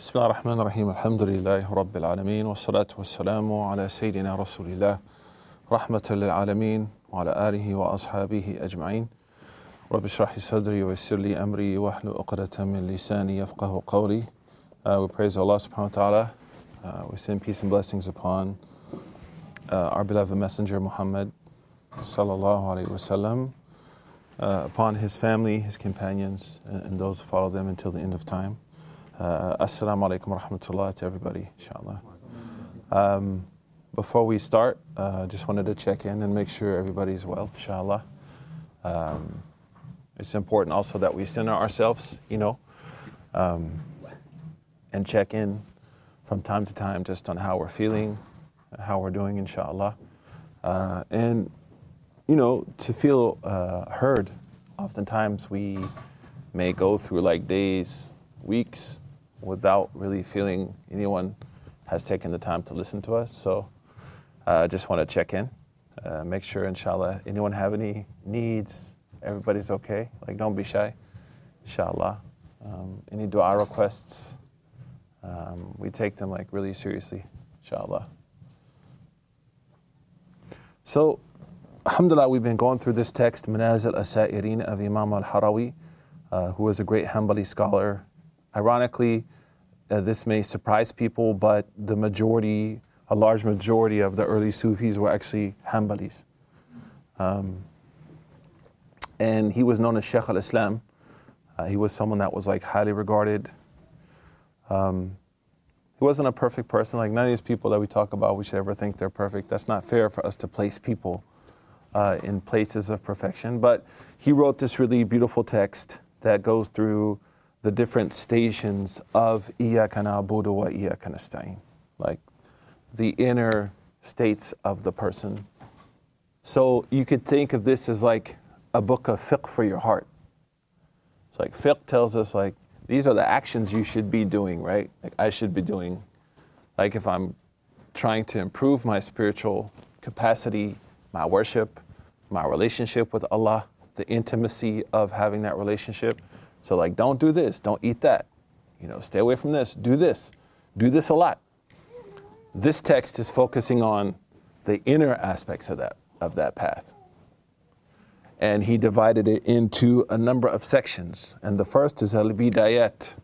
بسم الله الرحمن الرحيم الحمد لله رب العالمين والصلاة والسلام على سيدنا رسول الله رحمة للعالمين وعلى آله وأصحابه أجمعين رب اشرح صدري ويسر لي أمري واحلل عقدة من لساني يفقه قولي uh, We praise Allah subhanahu wa ta'ala uh, We send peace and blessings upon uh, our beloved messenger Muhammad sallallahu alayhi wasallam uh, upon his family, his companions, and those who follow them until the end of time. Uh, Assalamu alaikum wa rahmatullah to everybody, inshallah. Um, before we start, uh, just wanted to check in and make sure everybody's well, inshallah. Um, it's important also that we center ourselves, you know, um, and check in from time to time just on how we're feeling, how we're doing, inshallah. Uh, and, you know, to feel uh, heard, oftentimes we may go through like days, weeks, without really feeling anyone has taken the time to listen to us. So I uh, just want to check in, uh, make sure, inshallah, anyone have any needs, everybody's okay. Like, don't be shy, inshallah. Um, any dua requests, um, we take them like really seriously, inshallah. So, alhamdulillah, we've been going through this text, Manazil Asairin of Imam al Harawi, uh, who was a great Hanbali scholar. Ironically, uh, this may surprise people, but the majority, a large majority of the early Sufis were actually Hanbalis. Um, and he was known as Sheikh al Islam. Uh, he was someone that was like highly regarded. Um, he wasn't a perfect person. Like none of these people that we talk about, we should ever think they're perfect. That's not fair for us to place people uh, in places of perfection. But he wrote this really beautiful text that goes through the different stations of Iyaka na'budu wa Iyaka nasta'in. Like the inner states of the person. So you could think of this as like a book of fiqh for your heart. It's like fiqh tells us like these are the actions you should be doing, right? Like I should be doing. Like if I'm trying to improve my spiritual capacity, my worship, my relationship with Allah, the intimacy of having that relationship. So like don't do this, don't eat that. You know, stay away from this, do this. Do this a lot. This text is focusing on the inner aspects of that of that path and he divided it into a number of sections. And the first is al bidayat,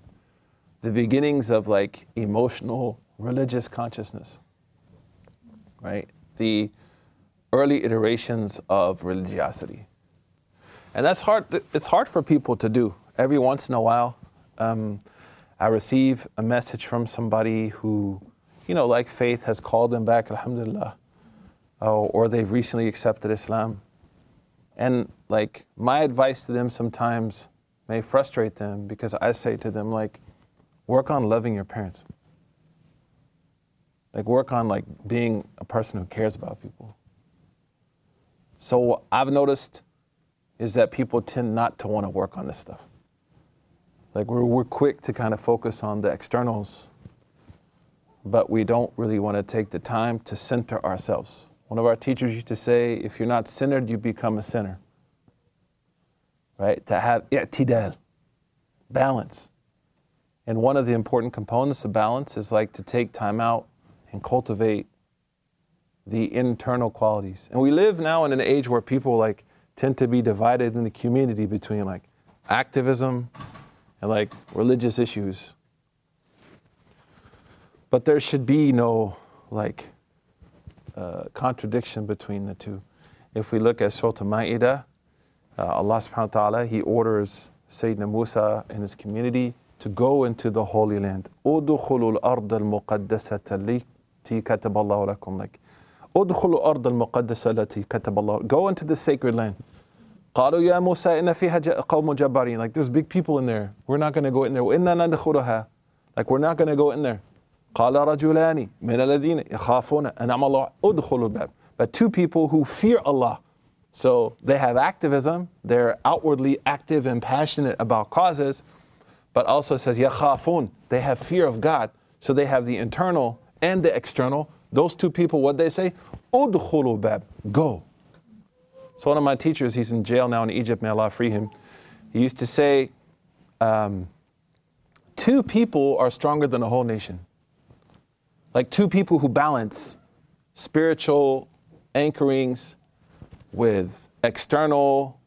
the beginnings of like emotional religious consciousness, right? The early iterations of religiosity. And that's hard, it's hard for people to do. Every once in a while, um, I receive a message from somebody who, you know, like faith has called them back, alhamdulillah, oh, or they've recently accepted Islam and like my advice to them sometimes may frustrate them because I say to them like work on loving your parents. Like work on like being a person who cares about people. So what I've noticed is that people tend not to want to work on this stuff. Like we're we're quick to kind of focus on the externals, but we don't really want to take the time to center ourselves. One of our teachers used to say, if you're not centered, you become a sinner. Right? To have i'tidal, balance. And one of the important components of balance is like to take time out and cultivate the internal qualities. And we live now in an age where people like tend to be divided in the community between like activism and like religious issues. But there should be no like uh, contradiction between the two. If we look at Surah Ma'idah, uh, Allah subhanahu wa ta'ala, He orders Sayyidina Musa and his community to go into the Holy Land. أُدْخُلُوا الْأَرْضَ الْمُقَدَّسَةَ التي كتب الله لكم like ادخلوا الأرض المقدسة التي كتب الله Go into the sacred land. قالوا يا موسى إن فيها قوم جبارين Like there's big people in there. We're not going to go in there. وإنا ندخلها Like we're not going to go in there. قال رجلان من الذين يخافون أنعم الله ادخلوا الباب But two people who fear Allah. So they have activism, they're outwardly active and passionate about causes, but also it says يخافون, they have fear of God. So they have the internal and the external. Those two people, what they say? ادخلوا الباب, go. So one of my teachers, he's in jail now in Egypt, may Allah free him. He used to say, um, two people are stronger than a whole nation. Like two people who balance spiritual anchorings with external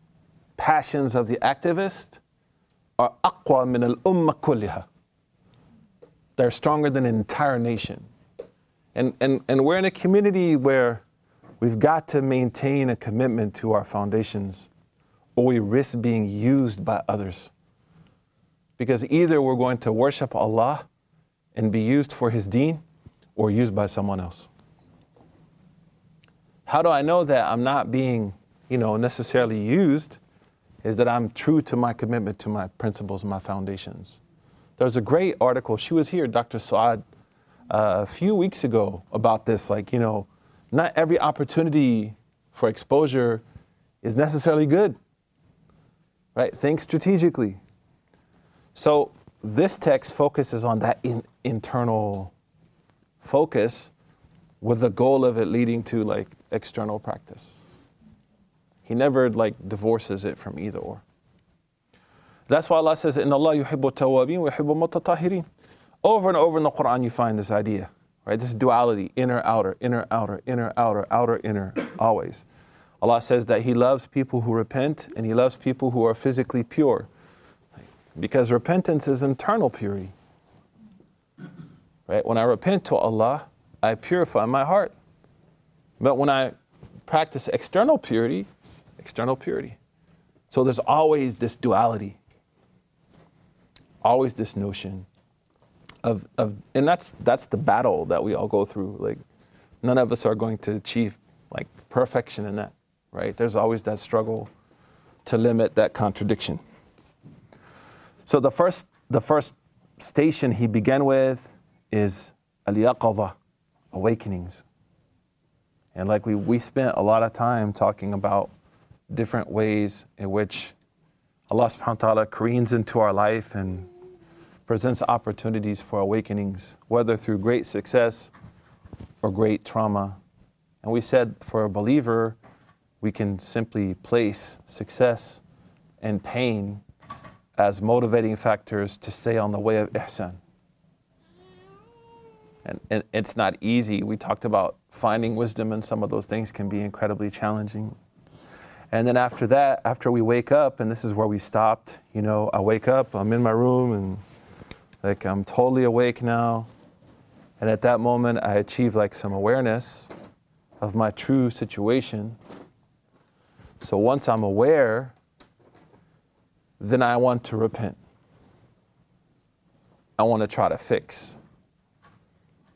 passions of the activist are aqwa min al umma kulliha. They're stronger than an entire nation. And, and, and we're in a community where we've got to maintain a commitment to our foundations or we risk being used by others. Because either we're going to worship Allah and be used for His deen or used by someone else. How do I know that I'm not being, you know, necessarily used? Is that I'm true to my commitment to my principles, my foundations. There was a great article, she was here, Dr. Suad, uh, a few weeks ago about this. Like, you know, not every opportunity for exposure is necessarily good, right? Think strategically. So, this text focuses on that in, internal focus with the goal of it leading to like external practice. He never like divorces it from either or. That's why Allah says, "In Allah yuhibbu tawabin wa yuhibbu mutatahirin." Over and over in the Quran, you find this idea, right? This duality: inner, outer, inner, outer, inner, outer, outer, inner. Always, Allah says that He loves people who repent, and He loves people who are physically pure, because repentance is internal purity. Right? When I repent to Allah, I purify my heart. But when I practice external purity, external purity. So there's always this duality always this notion of, of and that's that's the battle that we all go through. Like none of us are going to achieve like perfection in that right? There's always that struggle to limit that contradiction. So the first the first station he began with is al awakenings. And like we we spent a lot of time talking about different ways in which Allah subhanahu wa ta'ala careens into our life and presents opportunities for awakenings, whether through great success or great trauma. And we said for a believer, we can simply place success and pain as motivating factors to stay on the way of ihsan. And, and, it's not easy. We talked about finding wisdom, and some of those things can be incredibly challenging. And then after that, after we wake up, and this is where we stopped, you know, I wake up, I'm in my room, and like I'm totally awake now. And at that moment, I achieve like some awareness of my true situation. So once I'm aware, then I want to repent. I want to try to fix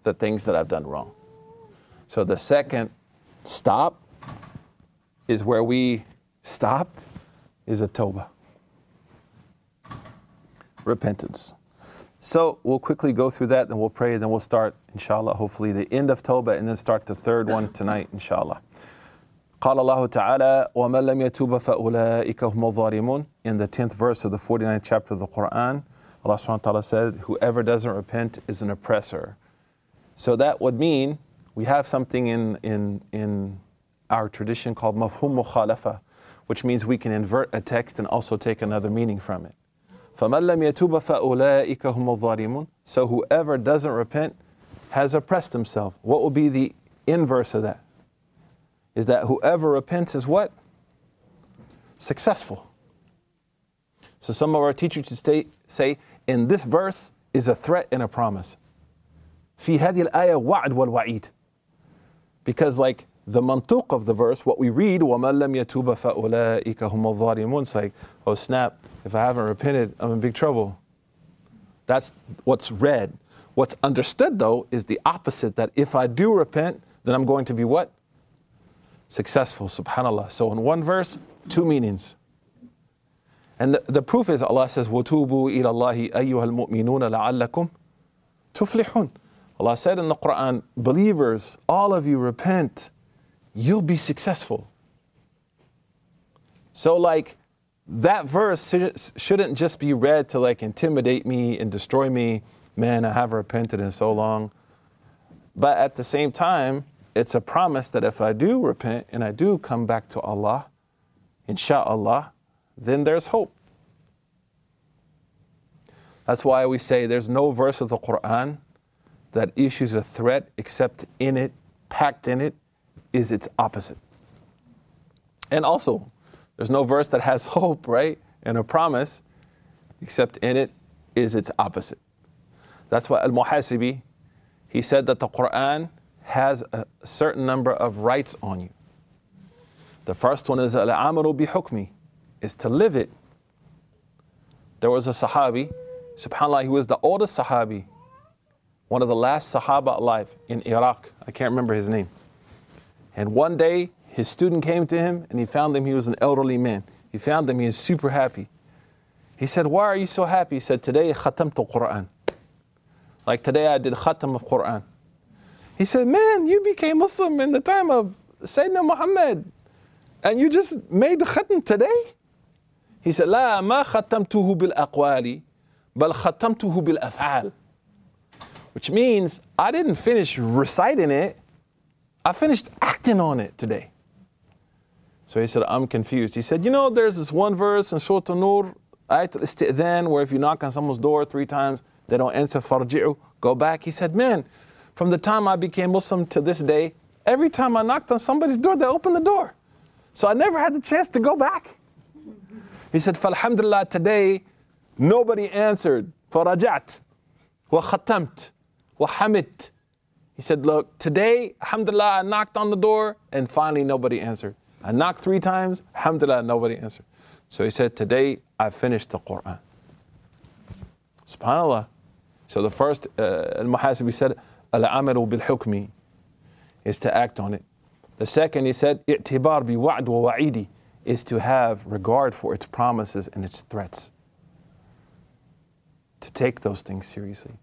the things that I've done wrong. So the second stop is where we stopped is a toba. Repentance. So we'll quickly go through that, then we'll pray, then we'll start, inshallah, hopefully the end of Tawbah, and then start the third one tonight, inshallah. قال الله تعالى ومن لم يتوب فأولئك هم الظالمون in the 10th verse of the 49th chapter of the Quran Allah subhanahu wa ta'ala said whoever doesn't repent is an oppressor so that would mean we have something in, in, in our tradition called mafhum mukhalafa which means we can invert a text and also take another meaning from it. فَمَنْ لَمْ يَتُوبَ فَأُولَٰئِكَ هُمُ الظَّالِمُونَ So whoever doesn't repent has oppressed himself. What will be the inverse of that? Is that whoever repents is what? Successful. So some of our teachers say, say in this verse is a threat and a promise. في هذه الآية وعد والوعيد. Because like the mantuq of the verse, what we read, وَمَنْ لَمْ يَتُوبَ فَأُولَٰئِكَ هُمُ الظَّالِمُونَ It's like, oh snap, if I haven't repented, I'm in big trouble. That's what's read. What's understood though is the opposite that if I do repent, then I'm going to be what? Successful, subhanAllah. So in one verse, two meanings. And the, the proof is Allah says, وَتُوبُوا إِلَى اللَّهِ أَيُّهَا الْمُؤْمِنُونَ لَعَلَّكُمْ تُفْلِحُونَ Allah said in the Quran, believers, all of you repent you'll be successful. So, like, that verse shouldn't just be read to like intimidate me and destroy me. Man, I haven't repented in so long. But at the same time, it's a promise that if I do repent and I do come back to Allah, insha'Allah, then there's hope. That's why we say there's no verse of the Quran that issues a threat except in it, packed in it, is its opposite. And also, there's no verse that has hope, right? And a promise, except in it is its opposite. That's why Al Muhasibi, he said that the Quran has a certain number of rights on you. The first one is Al Amaru bi hukmi, is to live it. There was a Sahabi, subhanAllah, he was the oldest Sahabi, one of the last Sahaba alive in Iraq. I can't remember his name. And one day, his student came to him and he found him, he was an elderly man. He found him, he was super happy. He said, Why are you so happy? He said, Today khatamtu Quran. Like today I did khatam of Quran. He said, Man, you became Muslim in the time of Sayyidina Muhammad and you just made the khatam today? He said, لا ما ختمته بالأقوال بل ختمته بالأفعال. Which means I didn't finish reciting it, I finished acting on it today. So he said, I'm confused. He said, You know, there's this one verse in Surah An-Nur, then, where if you knock on someone's door three times, they don't answer, farji'u, go back. He said, Man, from the time I became Muslim to this day, every time I knocked on somebody's door, they opened the door. So I never had the chance to go back. He said, Falhamdulillah, today nobody answered. Farajat, wa khatamt, wa hamit. He said, Look, today, alhamdulillah, I knocked on the door and finally nobody answered. I knocked three times, Alhamdulillah, nobody answered. So he said, Today I finished the Quran. SubhanAllah. So the first, uh, Al said, Al amalu bil hukmi is to act on it. The second, he said, i'tibar bi wa'd wa wa'idi is to have regard for its promises and its threats. To take those things seriously.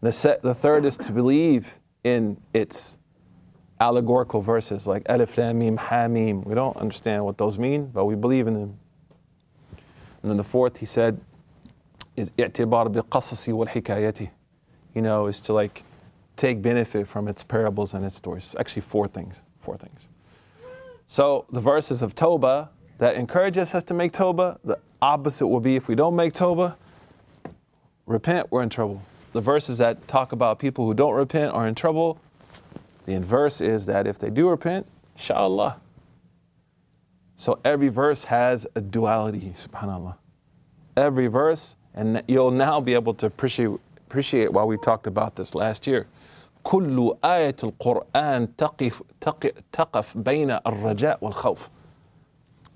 The, se- the third is to believe in its allegorical verses like Alif Lam Mim Hamim. We don't understand what those mean, but we believe in them. And then the fourth, he said, is i'tibar bi qasasi wal hikayati. You know, is to like take benefit from its parables and its stories. Actually, four things. Four things. So the verses of Toba that encourages us to make Toba, the opposite will be if we don't make Toba, repent, we're in trouble. The verses that talk about people who don't repent are in trouble. The inverse is that if they do repent, inshallah. So every verse has a duality, subhanAllah. Every verse, and you'll now be able to appreciate, appreciate why we talked about this last year. كل آية القرآن تقف, تقف بين الرجاء والخوف.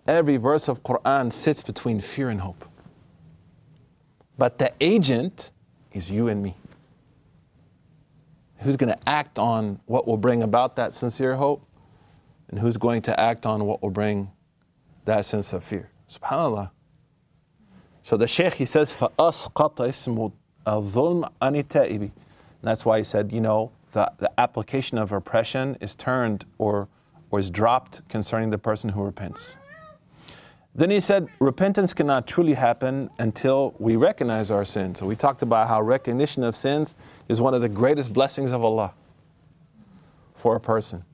Every verse of Quran sits between fear and hope. But the agent is you and me. Who's going to act on what will bring about that sincere hope? And who's going to act on what will bring that sense of fear? SubhanAllah. So the Shaykh he says, فَأَسْقَطَ اسْمُ الظُّلْمِ عَنِ التَّائِبِ and that's why he said, you know, the, the application of oppression is turned or, or is dropped concerning the person who repents. Then he said, repentance cannot truly happen until we recognize our sins. So we talked about how recognition of sins is one of the greatest blessings of Allah for a person.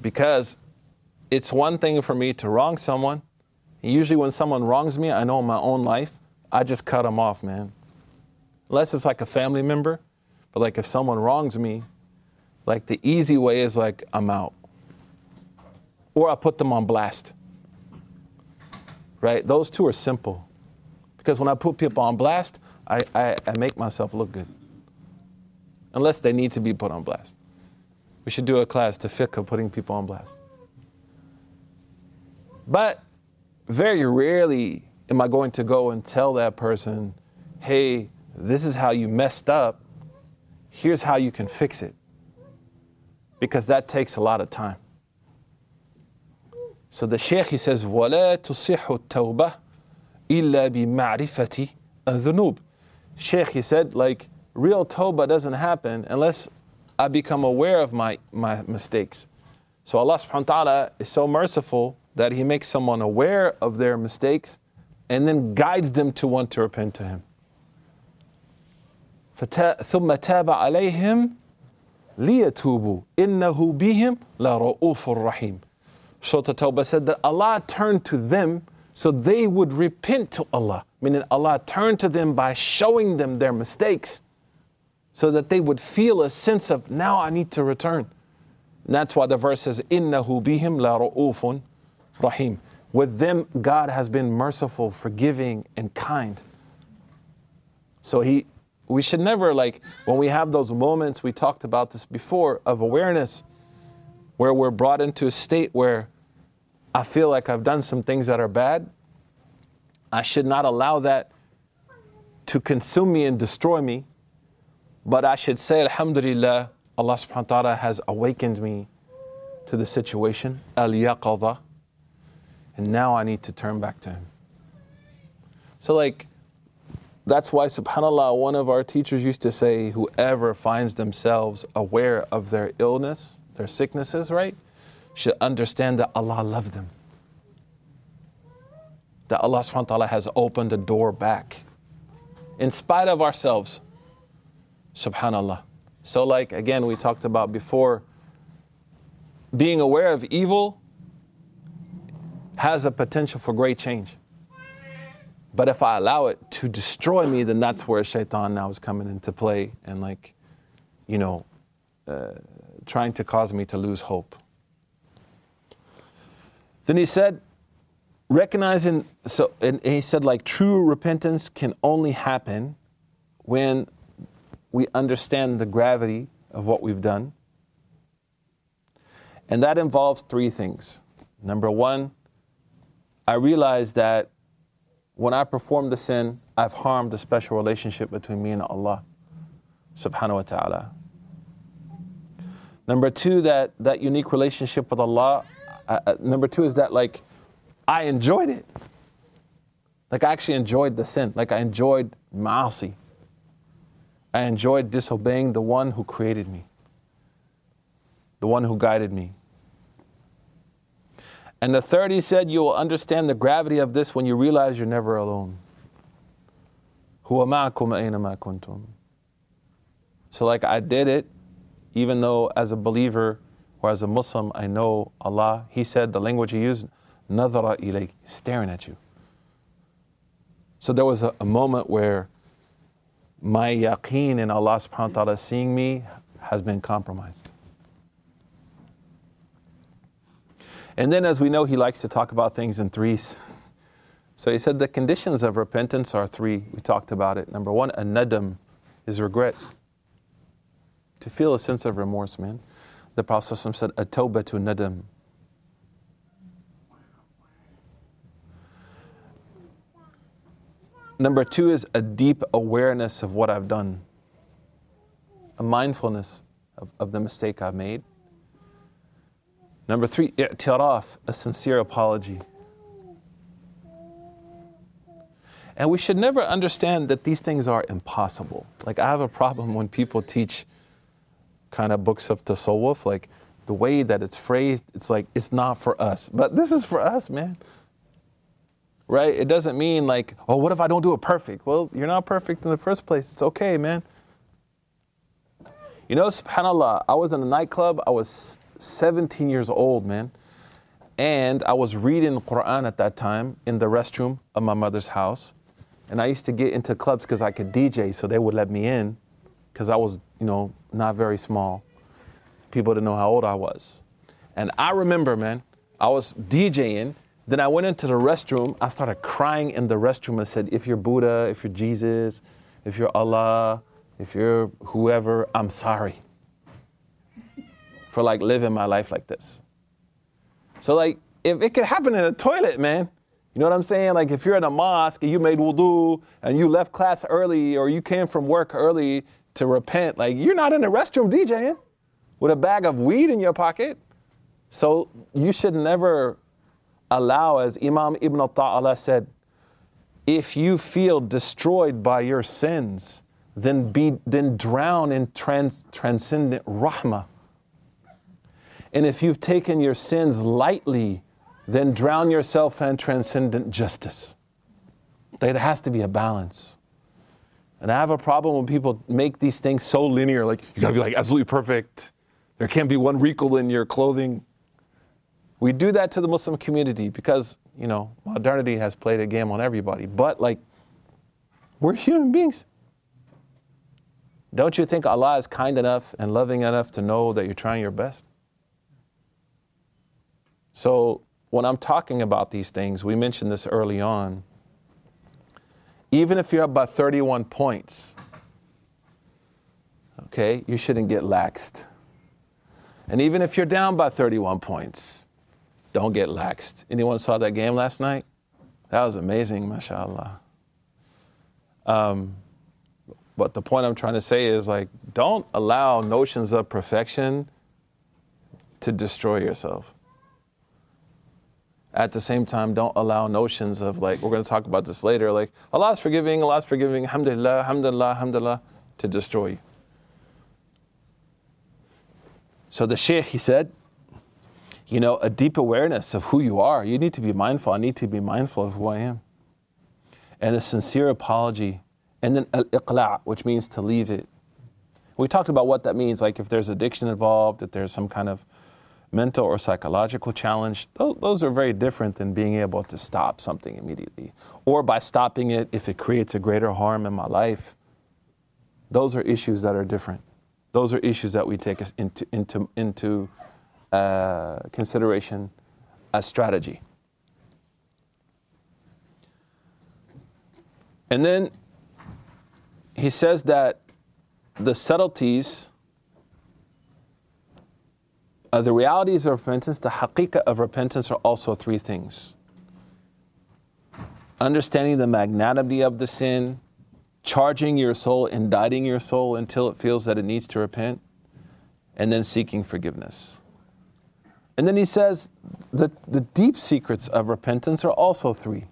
Because it's one thing for me to wrong someone. usually, when someone wrongs me, I know in my own life, I just cut them off, man. Unless it's like a family member, but like if someone wrongs me, like the easy way is like I'm out. Or I put them on blast. Right? Those two are simple. Because when I put people on blast, I, I, I make myself look good. Unless they need to be put on blast. We should do a class to fiqh putting people on blast. But very rarely am I going to go and tell that person, hey, this is how you messed up here's how you can fix it. Because that takes a lot of time. So the Shaykh he says, وَلَا تُصِحُ التَّوْبَةِ إِلَّا بِمَعْرِفَةِ الذُّنُوبِ Shaykh he said, like, real tawbah doesn't happen unless I become aware of my, my mistakes. So Allah subhanahu wa ta'ala is so merciful that He makes someone aware of their mistakes and then guides them to want to repent to Him. ثم تاب عليهم ليتوبوا إنه بهم لرؤوف رحيم Surah Tawbah said that Allah turned to them so they would repent to Allah. Meaning Allah turned to them by showing them their mistakes so that they would feel a sense of, now I need to return. And that's why the verse says, إِنَّهُ بِهِمْ لَرَؤُوفٌ rahim. With them, God has been merciful, forgiving, and kind. So he, we should never like when we have those moments. We talked about this before of awareness, where we're brought into a state where I feel like I've done some things that are bad. I should not allow that to consume me and destroy me, but I should say, Alhamdulillah, Allah subhanahu wa ta'ala has awakened me to the situation. Al yaqadha and now I need to turn back to Him. So, like, that's why, subhanAllah, one of our teachers used to say, whoever finds themselves aware of their illness, their sicknesses, right, should understand that Allah loves them. That Allah subhanahu wa ta'ala has opened the door back. In spite of ourselves. Subhanallah. So, like, again, we talked about before, being aware of evil has a potential for great change. But if I allow it to destroy me, then that's where shaitan now is coming into play and, like, you know, uh, trying to cause me to lose hope. Then he said, recognizing, so, and he said, like, true repentance can only happen when we understand the gravity of what we've done. And that involves three things. Number one, I realize that when I perform the sin, I've harmed the special relationship between me and Allah subhanahu wa ta'ala. Number two, that, that unique relationship with Allah. Uh, number two is that, like, I enjoyed it. Like, I actually enjoyed the sin. Like, I enjoyed ma'asi. I enjoyed disobeying the one who created me, the one who guided me. And the third, he said, you will understand the gravity of this when you realize you're never alone. So, like I did it, even though as a believer or as a Muslim, I know Allah. He said the language he used, nadhara ilayk, staring at you. So there was a, a moment where my yaqeen in Allah subhanahu wa ta'ala seeing me has been compromised. And then, as we know, he likes to talk about things in threes. So he said the conditions of repentance are three. We talked about it. Number one, a nadam is regret. To feel a sense of remorse, man. The Prophet said, a to nadam. Number two is a deep awareness of what I've done, a mindfulness of, of the mistake I've made. Number three, i'tiraf, a sincere apology. And we should never understand that these things are impossible. Like, I have a problem when people teach kind of books of tasawwuf, like the way that it's phrased, it's like, it's not for us. But this is for us, man. Right? It doesn't mean like, oh, what if I don't do it perfect? Well, you're not perfect in the first place. It's okay, man. You know, subhanAllah, I was in a nightclub, I was 17 years old, man. And I was reading the Quran at that time in the restroom of my mother's house. And I used to get into clubs because I could DJ, so they would let me in because I was, you know, not very small. People didn't know how old I was. And I remember, man, I was DJing. Then I went into the restroom. I started crying in the restroom and said, If you're Buddha, if you're Jesus, if you're Allah, if you're whoever, I'm sorry for like living my life like this. So like if it could happen in a toilet, man, you know what I'm saying? Like if you're in a mosque and you made wudu and you left class early or you came from work early to repent, like you're not in the restroom DJing with a bag of weed in your pocket. So you should never allow, as Imam Ibn al Ta'ala said, if you feel destroyed by your sins, then be then drown in trans, transcendent rahmah. And if you've taken your sins lightly, then drown yourself in transcendent justice. There has to be a balance. And I have a problem when people make these things so linear, like you gotta be like absolutely perfect. There can't be one wrinkle in your clothing. We do that to the Muslim community because, you know, modernity has played a game on everybody. But like We're human beings. Don't you think Allah is kind enough and loving enough to know that you're trying your best? So, when I'm talking about these things, we mentioned this early on. Even if you're up by 31 points, okay, you shouldn't get laxed. And even if you're down by 31 points, don't get laxed. Anyone saw that game last night? That was amazing, mashallah. Um, but the point I'm trying to say is like, don't allow notions of perfection to destroy yourself. At the same time, don't allow notions of like, we're going to talk about this later, like, Allah's forgiving, Allah's forgiving, alhamdulillah, alhamdulillah, alhamdulillah, to destroy you. So the Shaykh, he said, you know, a deep awareness of who you are. You need to be mindful. I need to be mindful of who I am. And a sincere apology and then al-iqla', which means to leave it. We talked about what that means, like if there's addiction involved, if there's some kind of mental or psychological challenge, those are very different than being able to stop something immediately. Or by stopping it, if it creates a greater harm in my life, those are issues that are different. Those are issues that we take into, into, into uh, consideration as strategy. And then he says that the subtleties, uh, the realities of repentance, the haqiqah of repentance are also three things understanding the magnanimity of the sin, charging your soul, indicting your soul until it feels that it needs to repent, and then seeking forgiveness. And then he says that the deep secrets of repentance are also three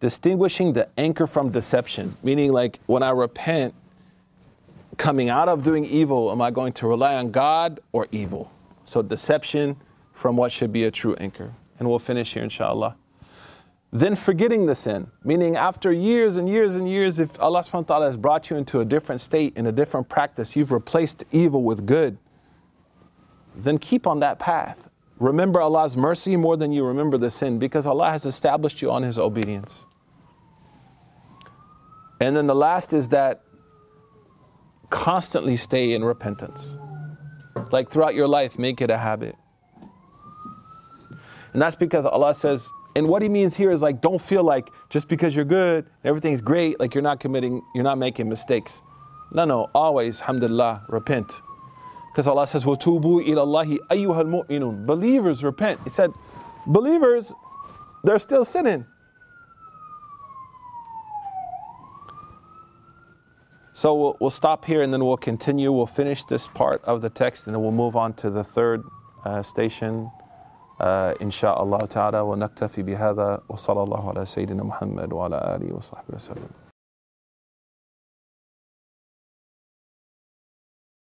distinguishing the anchor from deception, meaning like when I repent, coming out of doing evil, am I going to rely on God or evil? So deception from what should be a true anchor. And we'll finish here, inshallah. Then forgetting the sin, meaning after years and years and years, if Allah subhanahu wa ta'ala has brought you into a different state, in a different practice, you've replaced evil with good, then keep on that path. Remember Allah's mercy more than you remember the sin because Allah has established you on His obedience. And then the last is that constantly stay in repentance. Like throughout your life, make it a habit. And that's because Allah says, and what He means here is like, don't feel like just because you're good, everything's great, like you're not committing, you're not making mistakes. No, no, always, alhamdulillah, repent. Because Allah says, وَتُوبُوا إِلَى اللَّهِ أَيُّهَا الْمُؤْمِنُونَ Believers repent. He said, believers, they're still sinning. So we'll, we'll, stop here and then we'll continue. We'll finish this part of the text and then we'll move on to the third uh, station. إن شاء الله تعالى ونكتفي بهذا وصلى الله على سيدنا محمد وعلى آله وصحبه وسلم